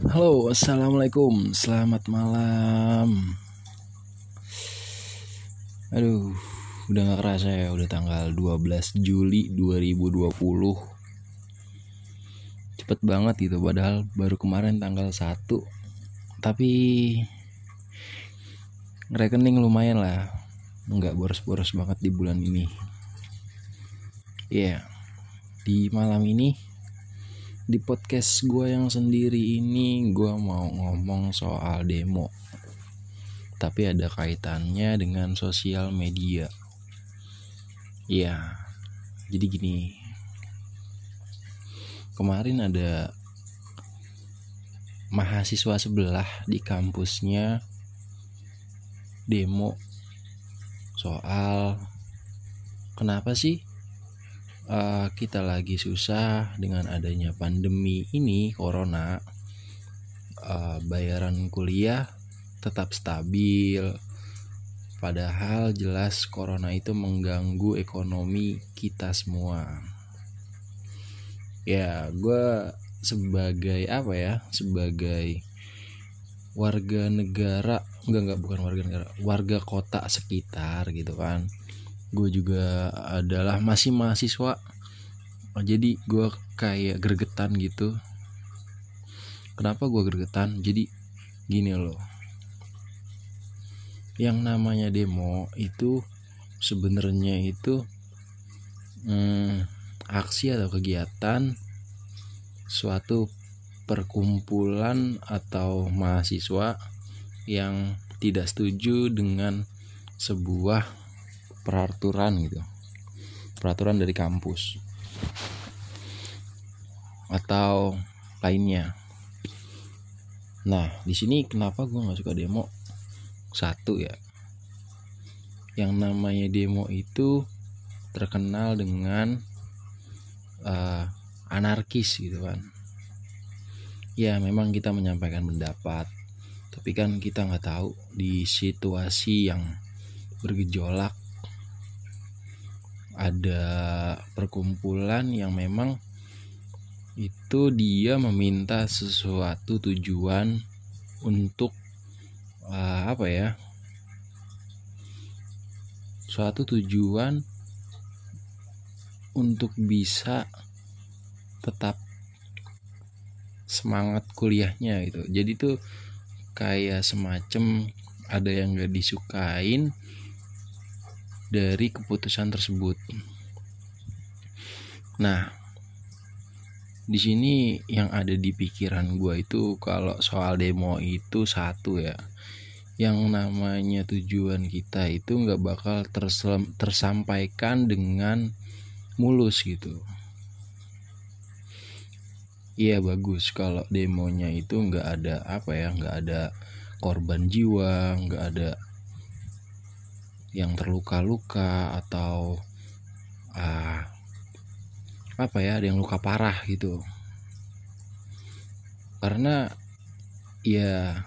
Halo, assalamualaikum, selamat malam. Aduh, udah gak kerasa ya, udah tanggal 12 Juli 2020. Cepet banget gitu, padahal baru kemarin tanggal 1 Tapi rekening lumayan lah, nggak boros-boros banget di bulan ini. Iya, yeah. di malam ini di podcast gue yang sendiri ini gue mau ngomong soal demo. Tapi ada kaitannya dengan sosial media. Ya jadi gini. Kemarin ada mahasiswa sebelah di kampusnya demo soal kenapa sih uh, kita lagi susah dengan adanya pandemi ini corona. Uh, bayaran kuliah tetap stabil. Padahal jelas corona itu mengganggu ekonomi kita semua. Ya gue sebagai apa ya? Sebagai warga negara enggak enggak bukan warga negara warga kota sekitar gitu kan gue juga adalah masih mahasiswa. Oh, jadi gue kayak gregetan gitu. Kenapa gue gregetan? Jadi gini loh. Yang namanya demo itu sebenarnya itu hmm, aksi atau kegiatan suatu perkumpulan atau mahasiswa yang tidak setuju dengan sebuah peraturan gitu. Peraturan dari kampus. Atau lainnya. Nah di sini kenapa gue nggak suka demo? Satu ya. Yang namanya demo itu terkenal dengan uh, anarkis gitu kan. Ya memang kita menyampaikan pendapat tapi kan kita nggak tahu di situasi yang bergejolak ada perkumpulan yang memang itu dia meminta sesuatu tujuan untuk uh, apa ya suatu tujuan untuk bisa tetap semangat kuliahnya gitu. Jadi tuh kayak semacam ada yang gak disukain dari keputusan tersebut. Nah, di sini yang ada di pikiran gue itu kalau soal demo itu satu ya, yang namanya tujuan kita itu nggak bakal tersampaikan dengan mulus gitu. Iya bagus kalau demonya itu nggak ada apa ya, nggak ada korban jiwa, nggak ada yang terluka-luka atau uh, apa ya ada yang luka parah gitu. Karena ya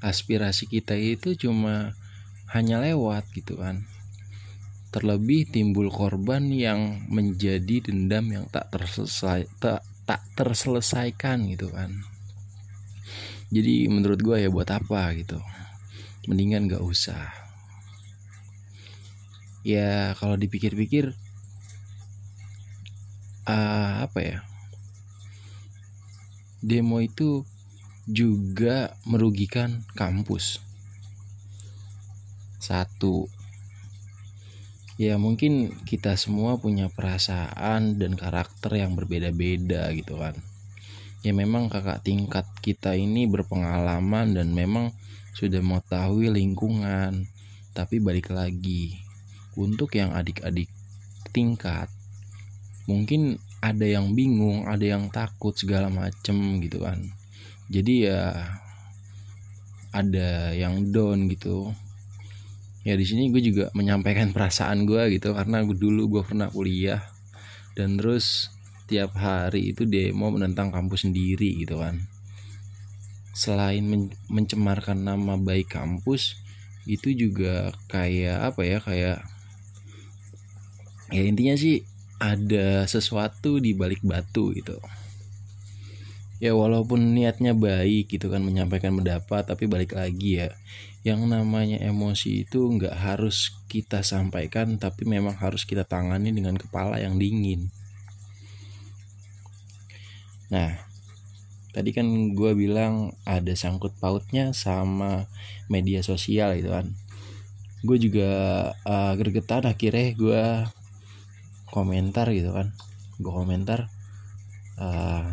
aspirasi kita itu cuma hanya lewat gitu kan. Terlebih timbul korban yang menjadi dendam yang tak terselesai tak, tak terselesaikan gitu kan. Jadi menurut gue ya buat apa gitu? Mendingan gak usah ya kalau dipikir-pikir uh, apa ya? Demo itu juga merugikan kampus. Satu. Ya mungkin kita semua punya perasaan dan karakter yang berbeda-beda gitu kan. Ya memang kakak tingkat kita ini berpengalaman dan memang sudah mengetahui lingkungan. Tapi balik lagi untuk yang adik-adik tingkat mungkin ada yang bingung ada yang takut segala macem gitu kan. Jadi ya ada yang down gitu. Ya di sini gue juga menyampaikan perasaan gue gitu karena gue dulu gue pernah kuliah dan terus tiap hari itu demo menentang kampus sendiri gitu kan. Selain men mencemarkan nama baik kampus itu juga kayak apa ya kayak ya intinya sih ada sesuatu di balik batu gitu. Ya walaupun niatnya baik gitu kan menyampaikan pendapat tapi balik lagi ya yang namanya emosi itu nggak harus kita sampaikan tapi memang harus kita tangani dengan kepala yang dingin. Nah tadi kan gue bilang ada sangkut pautnya sama media sosial gitu kan. Gue juga uh, gregetan akhirnya gue komentar gitu kan. Gue komentar uh,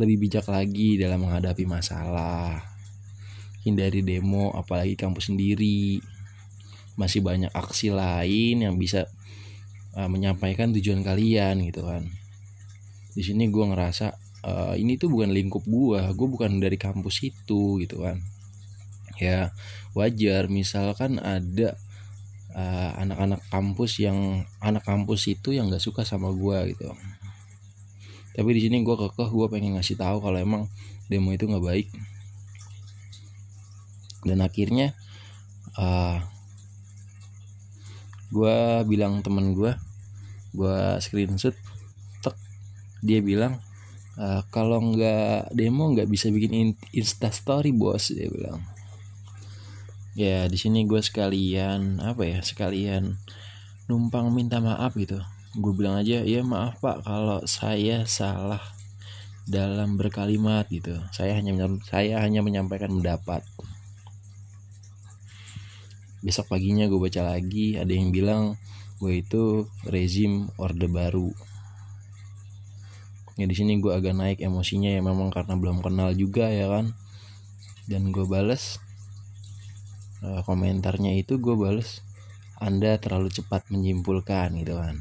lebih bijak lagi dalam menghadapi masalah hindari demo apalagi kampus sendiri. Masih banyak aksi lain yang bisa uh, menyampaikan tujuan kalian gitu kan. Di sini gue ngerasa uh, ini tuh bukan lingkup gue gue bukan dari kampus itu gitu kan. Ya wajar misalkan ada uh, anak-anak uh, kampus yang anak kampus itu yang nggak suka sama gue gitu. Tapi di sini gue kekeh gue pengen ngasih tahu kalau emang demo itu nggak baik. Dan akhirnya uh, eh, gue bilang temen gue gue screenshot tek dia bilang uh, kalau nggak demo nggak bisa bikin insta story bos dia bilang ya di sini gue sekalian apa ya sekalian numpang minta maaf gitu. Gue bilang aja ya maaf pak kalau saya salah dalam berkalimat gitu. Saya hanya saya hanya menyampaikan pendapat. Besok paginya gue baca lagi ada yang bilang gue itu rezim orde baru. Ya di sini gue agak naik emosinya ya memang karena belum kenal juga ya kan. Dan gue bales uh, komentarnya itu gue bales anda terlalu cepat menyimpulkan gitu kan.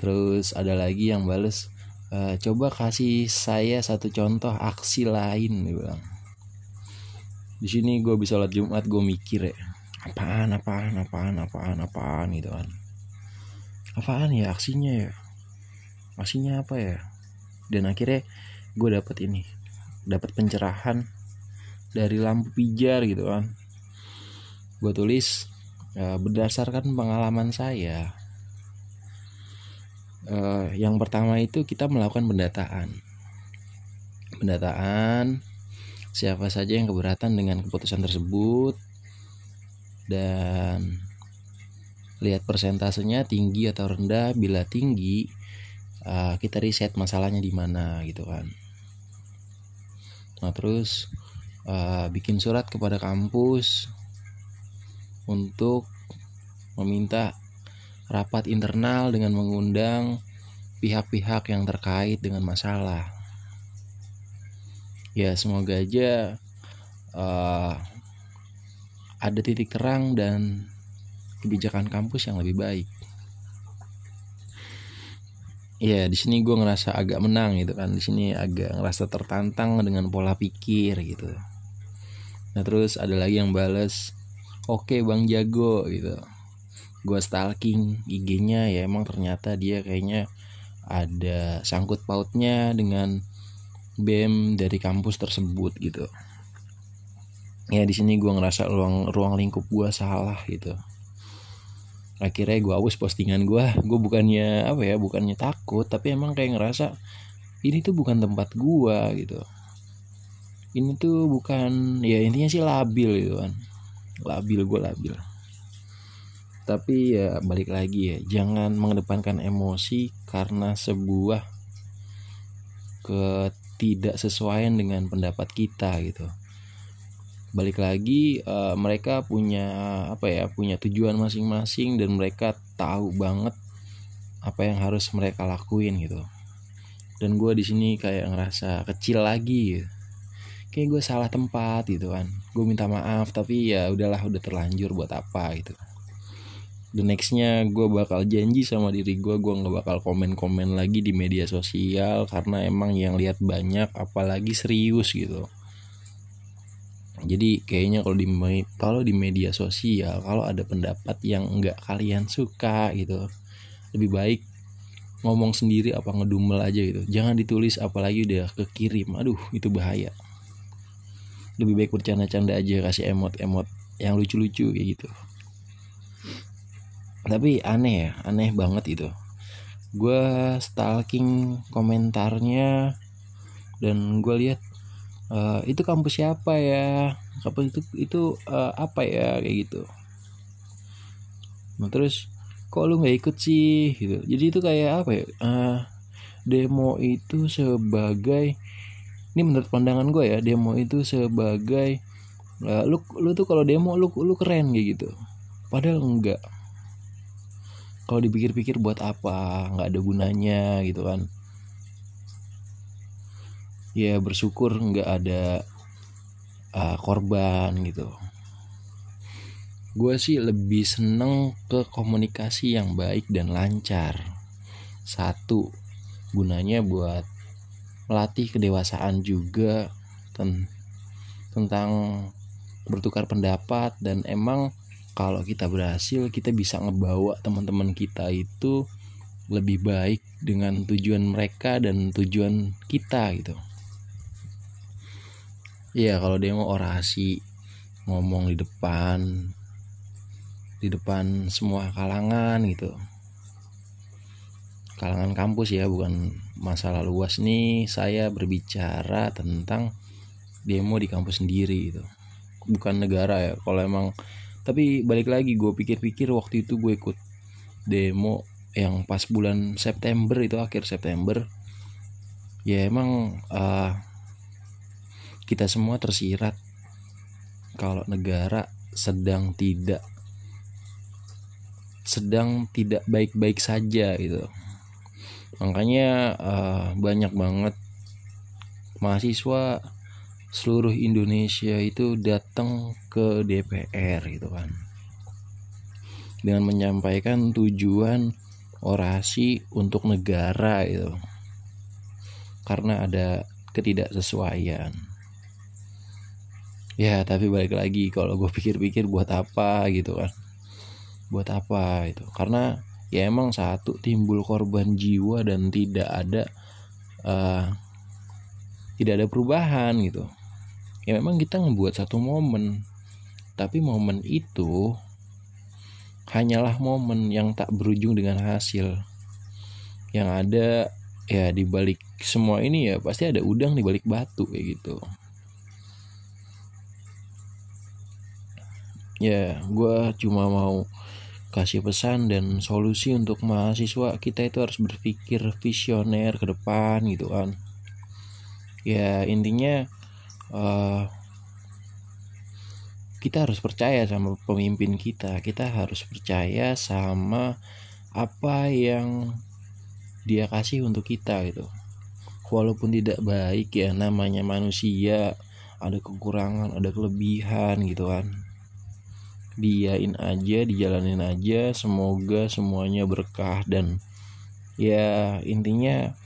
Terus ada lagi yang bales uh, coba kasih saya satu contoh aksi lain gue bilang. Di sini gue bisa sholat Jumat gue mikir ya apaan apaan apaan apaan apaan gitu kan. Apaan ya aksinya ya? Aksinya apa ya? Dan akhirnya gue dapet ini dapat pencerahan dari lampu pijar gitu kan. Gue tulis ya, berdasarkan pengalaman saya uh, yang pertama itu kita melakukan pendataan. Pendataan siapa saja yang keberatan dengan keputusan tersebut dan lihat persentasenya tinggi atau rendah. Bila tinggi uh, kita riset masalahnya di mana gitu kan. Nah terus uh, bikin surat kepada kampus untuk meminta rapat internal dengan mengundang pihak-pihak yang terkait dengan masalah. Ya semoga aja uh, ada titik terang dan kebijakan kampus yang lebih baik. Ya di sini gue ngerasa agak menang gitu kan. Di sini agak ngerasa tertantang dengan pola pikir gitu nah terus ada lagi yang bales oke okay, bang jago gitu. Gue stalking IG-nya ya emang ternyata dia kayaknya ada sangkut pautnya dengan BEM dari kampus tersebut gitu. Ya di sini gue ngerasa ruang ruang lingkup gue salah gitu. Akhirnya gue hapus postingan gue gue bukannya apa ya bukannya takut tapi emang kayak ngerasa ini tuh bukan tempat gue gitu ini tuh bukan ya intinya sih labil gitu kan. Labil gue labil. Tapi ya balik lagi ya jangan mengedepankan emosi karena sebuah ke tidak sesuai dengan pendapat kita gitu. Balik lagi uh, mereka punya apa ya punya tujuan masing-masing dan mereka tahu banget apa yang harus mereka lakuin gitu. Dan gue di sini kayak ngerasa kecil lagi gitu. Kayak gue salah tempat gitu kan. Gue minta maaf tapi ya udahlah udah terlanjur buat apa gitu. The nextnya gue bakal janji sama diri gue gue nggak bakal komen-komen lagi di media sosial karena emang yang lihat banyak apalagi serius gitu. Jadi kayaknya kalau di kalau di media sosial kalau ada pendapat yang nggak kalian suka gitu lebih baik ngomong sendiri apa ngedumel aja gitu. Jangan ditulis apalagi udah kekirim. Aduh itu bahaya lebih baik bercanda-canda aja kasih emot-emot yang lucu-lucu kayak gitu. Tapi aneh ya aneh banget itu. Gue stalking komentarnya dan gue lihat uh, itu kampus siapa ya? Kampus itu itu uh, apa ya? Kayak gitu. Nah terus kok lu nggak ikut sih? Gitu. Jadi itu kayak apa ya? Uh, demo itu sebagai ini menurut pandangan gue ya demo itu sebagai uh, lu lu tuh kalau demo lu lu keren kayak gitu. Padahal enggak. Kalau dipikir-pikir buat apa nggak ada gunanya gitu kan. Ya bersyukur nggak ada uh, korban gitu. Gue sih lebih seneng ke komunikasi yang baik dan lancar. Satu gunanya buat melatih kedewasaan juga ten tentang bertukar pendapat. Dan emang kalau kita berhasil kita bisa ngebawa teman-teman kita itu lebih baik dengan tujuan mereka dan tujuan kita gitu. Iya kalau dia mau orasi ngomong di depan di depan semua kalangan gitu. Kalangan kampus ya bukan masalah luas nih saya berbicara tentang demo di kampus sendiri gitu. Bukan negara ya kalau emang tapi balik lagi gue pikir-pikir waktu itu gue ikut demo yang pas bulan September itu akhir September. Ya emang uh, kita semua tersirat kalau negara sedang tidak sedang tidak baik-baik saja gitu makanya uh, banyak banget mahasiswa seluruh Indonesia itu datang ke DPR gitu kan. Dengan menyampaikan tujuan orasi untuk negara itu karena ada ketidaksesuaian. Ya tapi balik lagi kalau gue pikir-pikir buat apa gitu kan. Buat apa itu karena ya emang satu timbul korban jiwa dan tidak ada uh, tidak ada perubahan gitu. Ya memang kita membuat satu momen. Tapi momen itu hanyalah momen yang tak berujung dengan hasil. Yang ada ya di balik semua ini ya pasti ada udang di balik batu kayak gitu. Ya gue cuma mau kasih pesan dan solusi untuk mahasiswa kita itu harus berpikir visioner ke depan gitu kan. Ya intinya uh, kita harus percaya sama pemimpin kita. Kita harus percaya sama apa yang dia kasih untuk kita gitu. Walaupun tidak baik ya namanya manusia ada kekurangan ada kelebihan gitu kan diain aja dijalanin aja semoga semuanya berkah. Dan ya intinya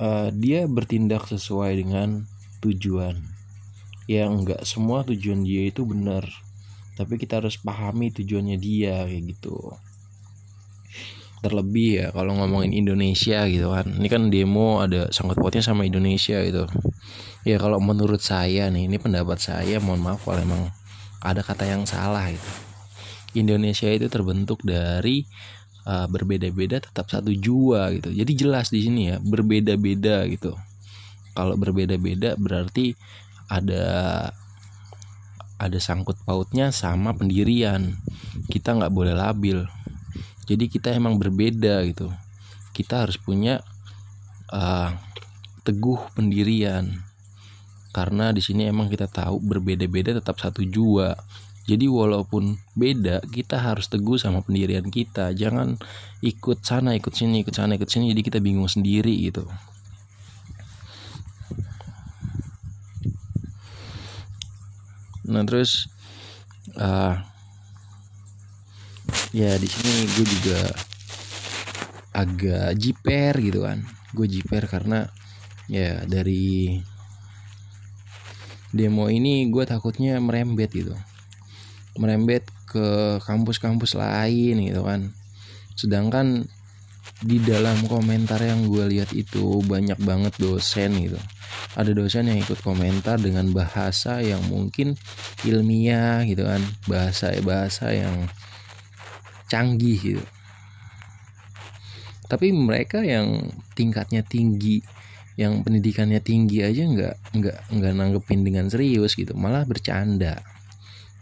uh, dia bertindak sesuai dengan tujuan. Yang enggak semua tujuan dia itu benar tapi kita harus pahami tujuannya dia kayak gitu. Terlebih ya kalau ngomongin Indonesia gitu kan. Ini kan demo ada sangkut pautnya sama Indonesia gitu. Ya kalau menurut saya nih ini pendapat saya mohon maaf kalau emang ada kata yang salah gitu Indonesia itu terbentuk dari uh, berbeda-beda tetap satu jua gitu. Jadi jelas di sini ya berbeda-beda gitu. Kalau berbeda-beda berarti ada ada sangkut pautnya sama pendirian. Kita nggak boleh labil. Jadi kita emang berbeda gitu. Kita harus punya uh, teguh pendirian karena di sini emang kita tahu berbeda-beda tetap satu jua. Jadi walaupun beda kita harus teguh sama pendirian kita. Jangan ikut sana ikut sini ikut sana ikut sini jadi kita bingung sendiri gitu. Nah terus uh, ya di sini gue juga agak jiper gitu kan. Gue jiper karena ya dari demo ini gue takutnya merembet gitu. Merembet ke kampus-kampus lain gitu kan. Sedangkan di dalam komentar yang gue lihat itu banyak banget dosen gitu. Ada dosen yang ikut komentar dengan bahasa yang mungkin ilmiah gitu kan. Bahasa bahasa yang canggih gitu. Tapi mereka yang tingkatnya tinggi yang pendidikannya tinggi aja nggak nggak nggak nanggepin dengan serius gitu malah bercanda.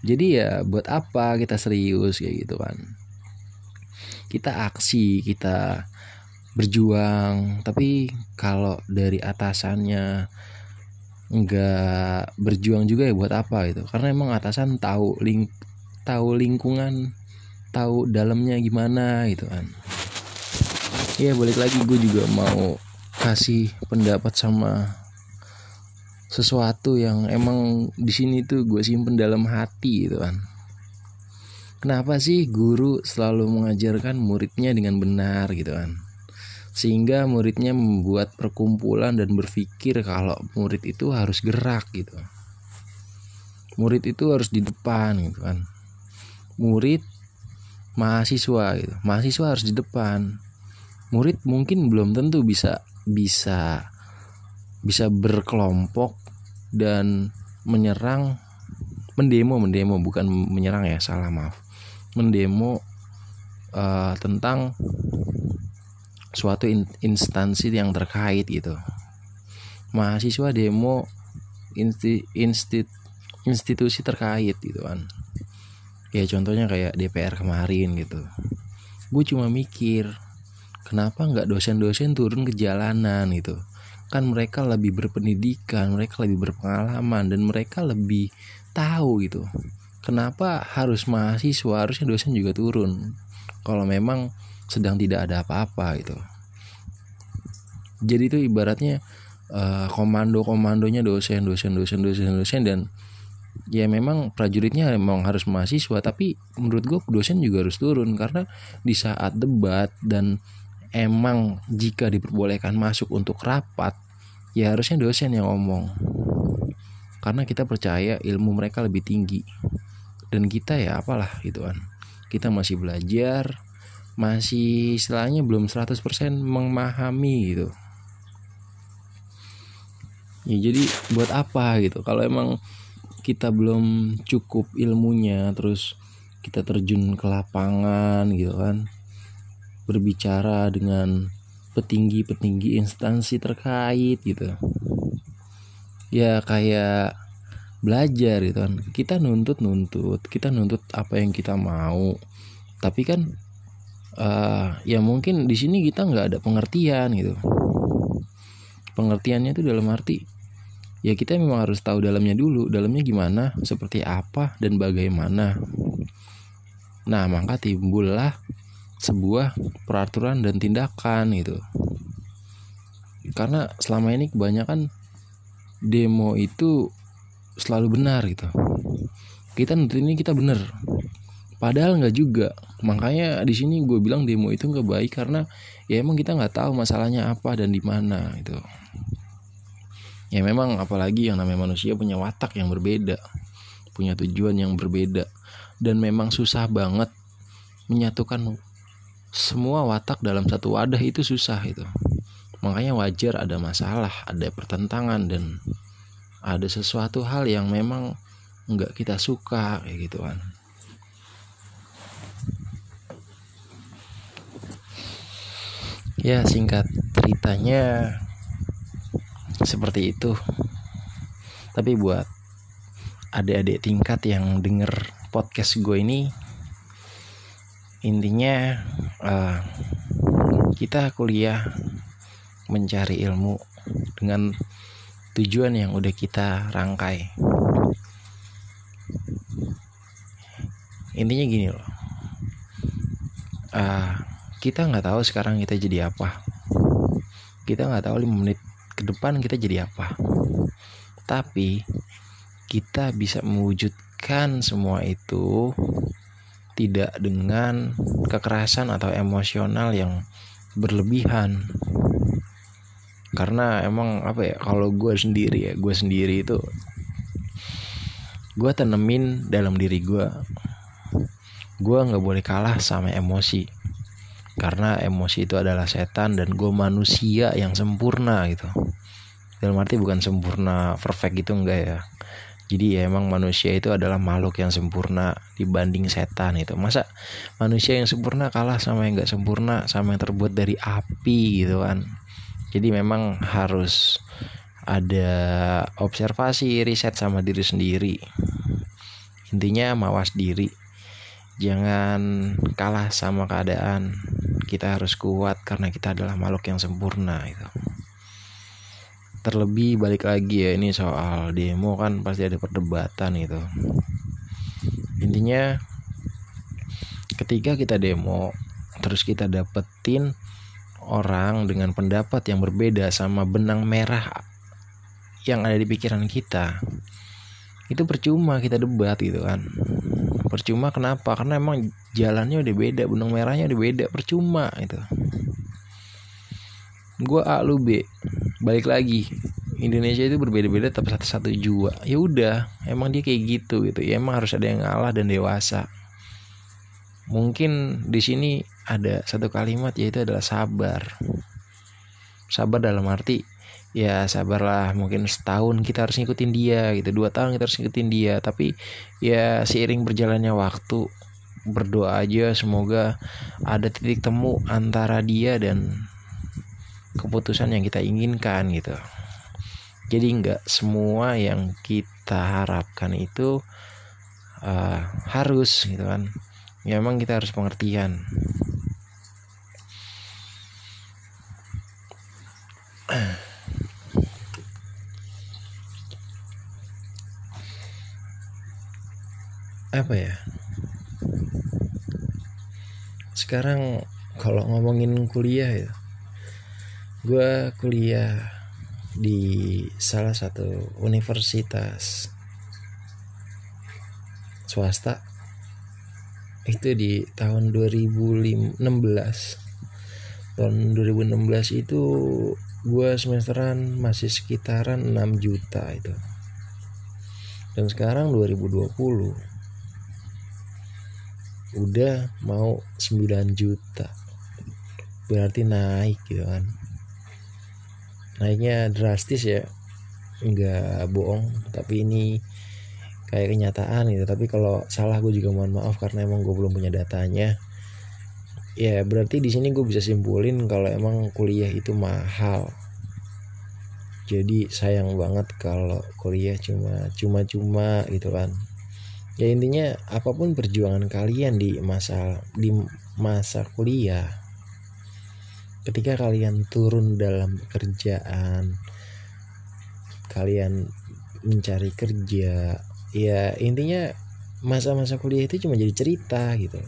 Jadi ya buat apa kita serius kayak gitu kan. Kita aksi kita berjuang tapi kalau dari atasannya nggak berjuang juga ya buat apa gitu. Karena emang atasan tahu ling tahu lingkungan tahu dalamnya gimana gitu kan. Ya balik lagi gue juga mau kasih pendapat sama sesuatu yang emang di sini tuh gue simpen dalam hati gitu kan. Kenapa sih guru selalu mengajarkan muridnya dengan benar gitu kan? Sehingga muridnya membuat perkumpulan dan berpikir kalau murid itu harus gerak gitu. Murid itu harus di depan gitu kan. Murid mahasiswa gitu. Mahasiswa harus di depan. Murid mungkin belum tentu bisa bisa bisa berkelompok dan menyerang mendemo mendemo bukan menyerang ya salah maaf. Mendemo uh, tentang suatu in, instansi yang terkait gitu. Mahasiswa demo insti, instit, institusi terkait gitu kan. Ya contohnya kayak DPR kemarin gitu. Gue cuma mikir kenapa nggak dosen-dosen turun ke jalanan gitu? Kan mereka lebih berpendidikan mereka lebih berpengalaman dan mereka lebih tahu gitu. Kenapa harus mahasiswa harusnya dosen juga turun? Kalau memang sedang tidak ada apa-apa gitu. Jadi itu ibaratnya uh, komando-komandonya dosen dosen dosen dosen dosen dan ya memang prajuritnya memang harus mahasiswa tapi menurut gue dosen juga harus turun karena di saat debat dan emang jika diperbolehkan masuk untuk rapat ya harusnya dosen yang ngomong. Karena kita percaya ilmu mereka lebih tinggi. Dan kita ya apalah gitu kan. Kita masih belajar masih istilahnya belum 100% memahami gitu. Ya jadi buat apa gitu? Kalau emang kita belum cukup ilmunya terus kita terjun ke lapangan gitu kan berbicara dengan petinggi-petinggi instansi terkait gitu. Ya kayak belajar gitu kan. Kita nuntut nuntut kita nuntut apa yang kita mau. Tapi kan uh, ya mungkin di sini kita nggak ada pengertian gitu. Pengertiannya itu dalam arti ya kita memang harus tahu dalamnya dulu dalamnya gimana seperti apa dan bagaimana. Nah maka timbullah sebuah peraturan dan tindakan gitu. Karena selama ini kebanyakan demo itu selalu benar gitu. Kita nanti ini kita benar. Padahal nggak juga. Makanya di sini gue bilang demo itu nggak baik karena ya emang kita nggak tahu masalahnya apa dan di mana itu ya memang apalagi yang namanya manusia punya watak yang berbeda punya tujuan yang berbeda. Dan memang susah banget menyatukan semua watak dalam satu wadah itu susah itu makanya wajar ada masalah ada pertentangan dan ada sesuatu hal yang memang nggak kita suka kayak gitu kan. Ya singkat ceritanya seperti itu. Tapi buat adik-adik tingkat yang denger podcast gue ini intinya uh, kita kuliah mencari ilmu dengan tujuan yang udah kita rangkai. Intinya gini loh. Uh, kita nggak tahu sekarang kita jadi apa. Kita nggak tahu lima menit ke depan kita jadi apa. Tapi kita bisa mewujudkan semua itu tidak dengan kekerasan atau emosional yang berlebihan. Karena emang apa ya kalau gue sendiri ya gue sendiri itu gue tanemin dalam diri gue gue nggak boleh kalah sama emosi. Karena emosi itu adalah setan dan gue manusia yang sempurna gitu. Dalam arti bukan sempurna perfect gitu enggak ya jadi ya emang manusia itu adalah makhluk yang sempurna dibanding setan itu. Masa manusia yang sempurna kalah sama yang gak sempurna sama yang terbuat dari api gitu kan? Jadi memang harus ada observasi riset sama diri sendiri. Intinya mawas diri. Jangan kalah sama keadaan. Kita harus kuat karena kita adalah makhluk yang sempurna itu terlebih balik lagi ya ini soal demo kan pasti ada perdebatan itu intinya ketika kita demo terus kita dapetin orang dengan pendapat yang berbeda sama benang merah yang ada di pikiran kita itu percuma kita debat gitu kan. Percuma kenapa? Karena emang jalannya udah beda benang merahnya udah beda percuma itu gue A lu B balik lagi. Indonesia itu berbeda-beda tapi satu-satu jua. Ya udah emang dia kayak gitu gitu. Ya emang harus ada yang ngalah dan dewasa. Mungkin di sini ada satu kalimat yaitu adalah sabar. Sabar dalam arti ya sabarlah mungkin setahun kita harus ngikutin dia gitu. Dua tahun kita harus ngikutin dia. Tapi ya seiring berjalannya waktu berdoa aja semoga ada titik temu antara dia dan keputusan yang kita inginkan gitu. Jadi nggak semua yang kita harapkan itu uh, harus gitu kan. Ya emang kita harus pengertian. Apa ya? Sekarang kalau ngomongin kuliah ya gue kuliah di salah satu universitas swasta. Itu di tahun 2016 tahun 2016 itu gue semesteran masih sekitaran 6 juta itu. Dan sekarang 2020 udah mau 9 juta. Berarti naik gitu kan naiknya drastis ya. Nggak bohong tapi ini kayak kenyataan gitu. Tapi kalau salah gue juga mohon maaf karena emang gue belum punya datanya. Ya berarti di sini gue bisa simpulin kalau emang kuliah itu mahal. Jadi sayang banget kalau kuliah cuma cuma cuma gitu kan. Ya intinya apa pun perjuangan kalian di masa di masa kuliah ketika kalian turun dalam pekerjaan kalian mencari kerja ya intinya masa-masa kuliah itu cuma jadi cerita gitu.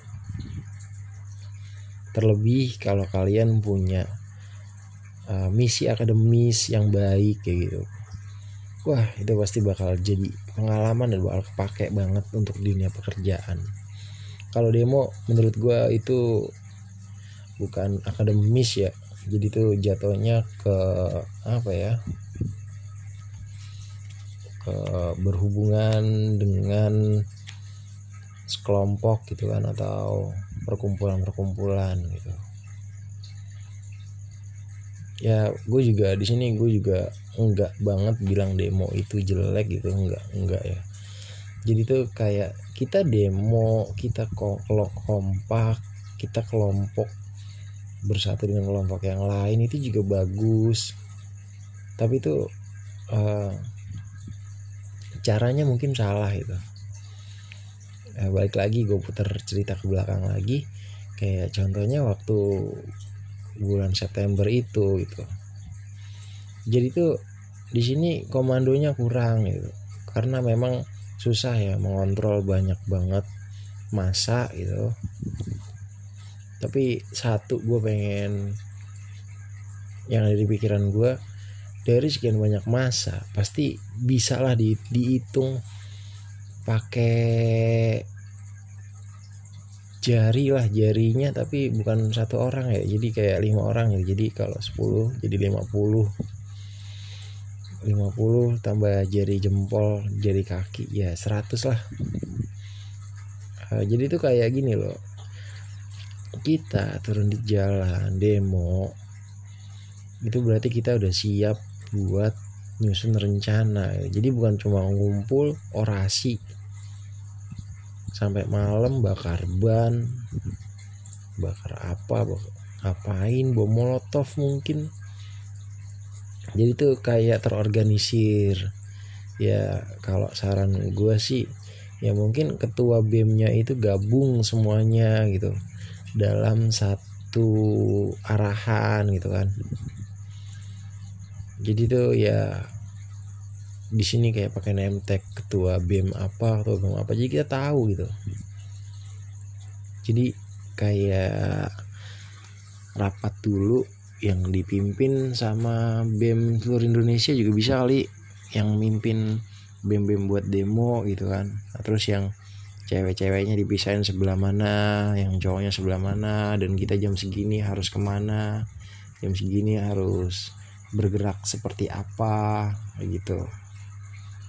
Terlebih kalau kalian punya uh, misi akademis yang baik kayak gitu. Wah itu pasti bakal jadi pengalaman dan bakal kepake banget untuk dunia pekerjaan. Kalau demo menurut gue itu bukan akademis ya. Jadi tuh jatuhnya ke apa ya ke berhubungan dengan sekelompok gitu kan atau perkumpulan-perkumpulan gitu. Ya gue juga di sini gue juga enggak banget bilang demo itu jelek gitu enggak enggak ya. Jadi tuh kayak kita demo kita kompak kita kelompok bersatu dengan kelompok yang lain itu juga bagus. Tapi itu uh, caranya mungkin salah itu. Eh, balik lagi gue putar cerita ke belakang lagi. Kayak contohnya waktu bulan September itu gitu. Jadi tuh di sini komandonya kurang gitu. Karena memang susah ya mengontrol banyak banget masa gitu tapi satu gue pengen yang ada di pikiran gue dari sekian banyak masa pasti bisa lah di, dihitung pakai jari lah jarinya tapi bukan satu orang ya. Jadi kayak lima orang ya jadi kalau 10 jadi 50 50 tambah jari jempol jari kaki ya 100 lah. Uh, jadi itu kayak gini loh kita turun di jalan demo. Itu berarti kita udah siap buat nyusun rencana. Jadi bukan cuma ngumpul orasi. Sampai malam bakar ban bakar apa ngapain bom molotov mungkin. Jadi tuh kayak terorganisir. Ya kalau saran gue sih ya mungkin ketua BEM-nya itu gabung semuanya gitu dalam satu arahan gitu kan. Jadi tuh ya di sini kayak pakai name tag ketua BEM apa atau BEM apa jadi kita tahu gitu. Jadi kayak rapat dulu yang dipimpin sama BEM seluruh Indonesia juga bisa kali yang mimpin bem-bem buat demo gitu kan. Terus yang cewek-ceweknya dipisahin sebelah mana yang cowoknya sebelah mana dan kita jam segini harus ke mana jam segini harus bergerak seperti apa gitu.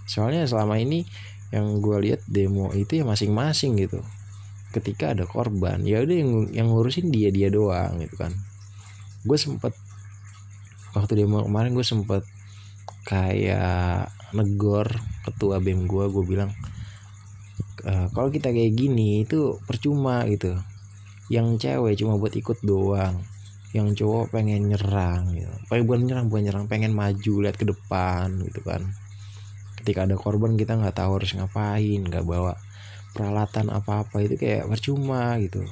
Soalnya selama ini yang gue lihat demo itu ya masing-masing gitu. Ketika ada korban ya udah yang yang ngurusin dia dia doang gitu kan. Gue sempet waktu demo kemarin gue sempet kayak negor ketua bem gue gue bilang e, kalau kita kayak gini itu percuma gitu. Yang cewek cuma buat ikut doang. Yang cowok pengen nyerang gitu. Bukan nyerang bukan nyerang pengen maju lihat ke depan gitu kan. Ketika ada korban kita nggak tahu harus ngapain nggak bawa peralatan apa apa itu kayak percuma gitu.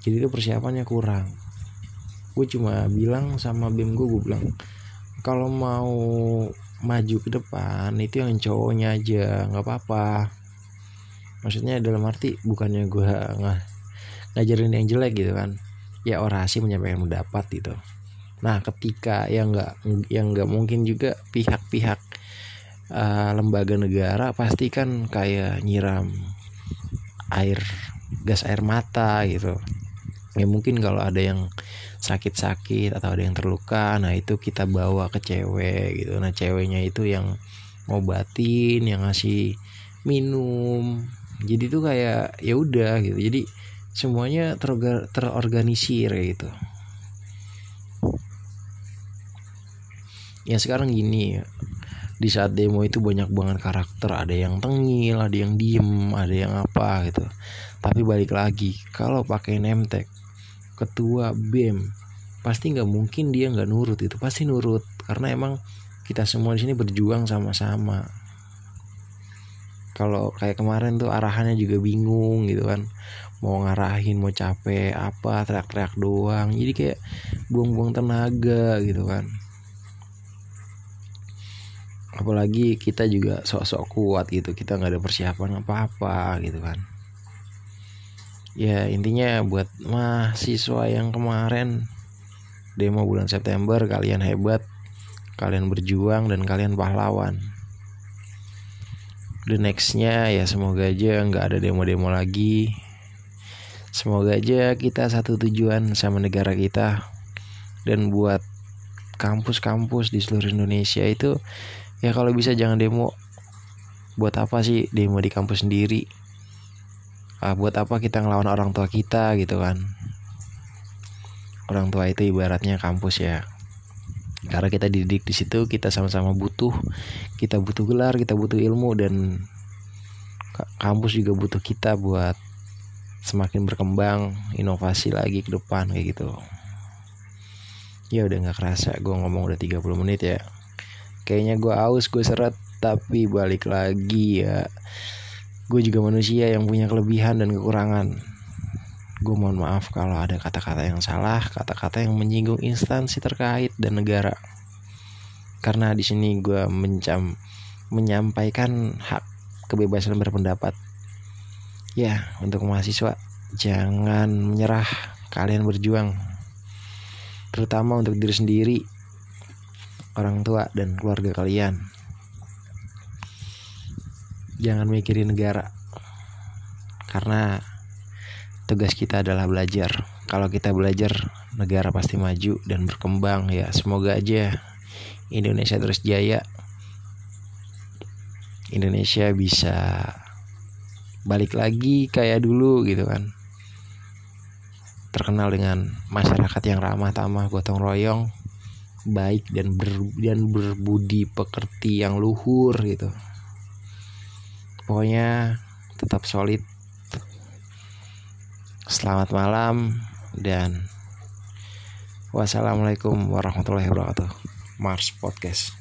Jadi itu persiapannya kurang. Gue cuma bilang sama bem gue gue bilang kalau mau maju ke depan itu yang cowoknya aja nggak apa-apa maksudnya dalam arti bukannya gue nggak ngajarin yang jelek gitu kan. Ya orasi menyampaikan pendapat gitu. Nah ketika yang nggak yang nggak mungkin juga pihak-pihak uh, lembaga negara pasti kan kayak nyiram air gas air mata gitu. Ya mungkin kalau ada yang sakit-sakit atau ada yang terluka nah itu kita bawa ke cewek gitu. Nah ceweknya itu yang ngobatin yang ngasih minum jadi tuh kayak ya udah gitu. Jadi semuanya terorganisir gitu. Ya sekarang gini di saat demo itu banyak banget karakter. Ada yang tengil ada yang diem ada yang apa gitu. Tapi balik lagi kalau pakai tag ketua BEM pasti nggak mungkin dia nggak nurut itu. Pasti nurut karena emang kita semua di sini berjuang sama-sama kalau kayak kemarin tuh arahannya juga bingung gitu kan. Mau ngarahin mau capek apa teriak-teriak doang. Jadi kayak buang-buang tenaga gitu kan. Apalagi kita juga sok-sok kuat gitu. Kita nggak ada persiapan apa-apa gitu kan. Ya intinya buat mahasiswa yang kemarin demo bulan September kalian hebat kalian berjuang dan kalian pahlawan the nextnya ya semoga aja nggak ada demo-demo lagi. Semoga aja kita satu tujuan sama negara kita. Dan buat kampus-kampus di seluruh Indonesia itu ya kalau bisa jangan demo. Buat apa sih demo di kampus sendiri? Ah, buat apa kita ngelawan orang tua kita gitu kan? Orang tua itu ibaratnya kampus ya karena kita dididik di situ kita sama-sama butuh kita butuh gelar kita butuh ilmu dan kampus juga butuh kita buat semakin berkembang inovasi lagi ke depan kayak gitu. Ya udah nggak kerasa gue ngomong udah 30 menit ya. Kayaknya gue aus gue seret tapi balik lagi ya. Gue juga manusia yang punya kelebihan dan kekurangan gue mohon maaf kalau ada kata-kata yang salah kata-kata yang menyinggung instansi terkait dan negara. Karena di sini gue mencam menyampaikan hak kebebasan berpendapat. Ya untuk mahasiswa jangan menyerah. Kalian berjuang. Terutama untuk diri sendiri orang tua dan keluarga kalian. Jangan mikirin negara. Karena tugas kita adalah belajar. Kalau kita belajar negara pasti maju dan berkembang ya. Semoga aja Indonesia terus jaya. Indonesia bisa balik lagi kayak dulu gitu kan. Terkenal dengan masyarakat yang ramah tamah gotong royong baik dan ber, dan berbudi pekerti yang luhur gitu. Pokoknya tetap solid selamat malam dan wassalamualaikum warahmatullahi wabarakatuh. Mars Podcast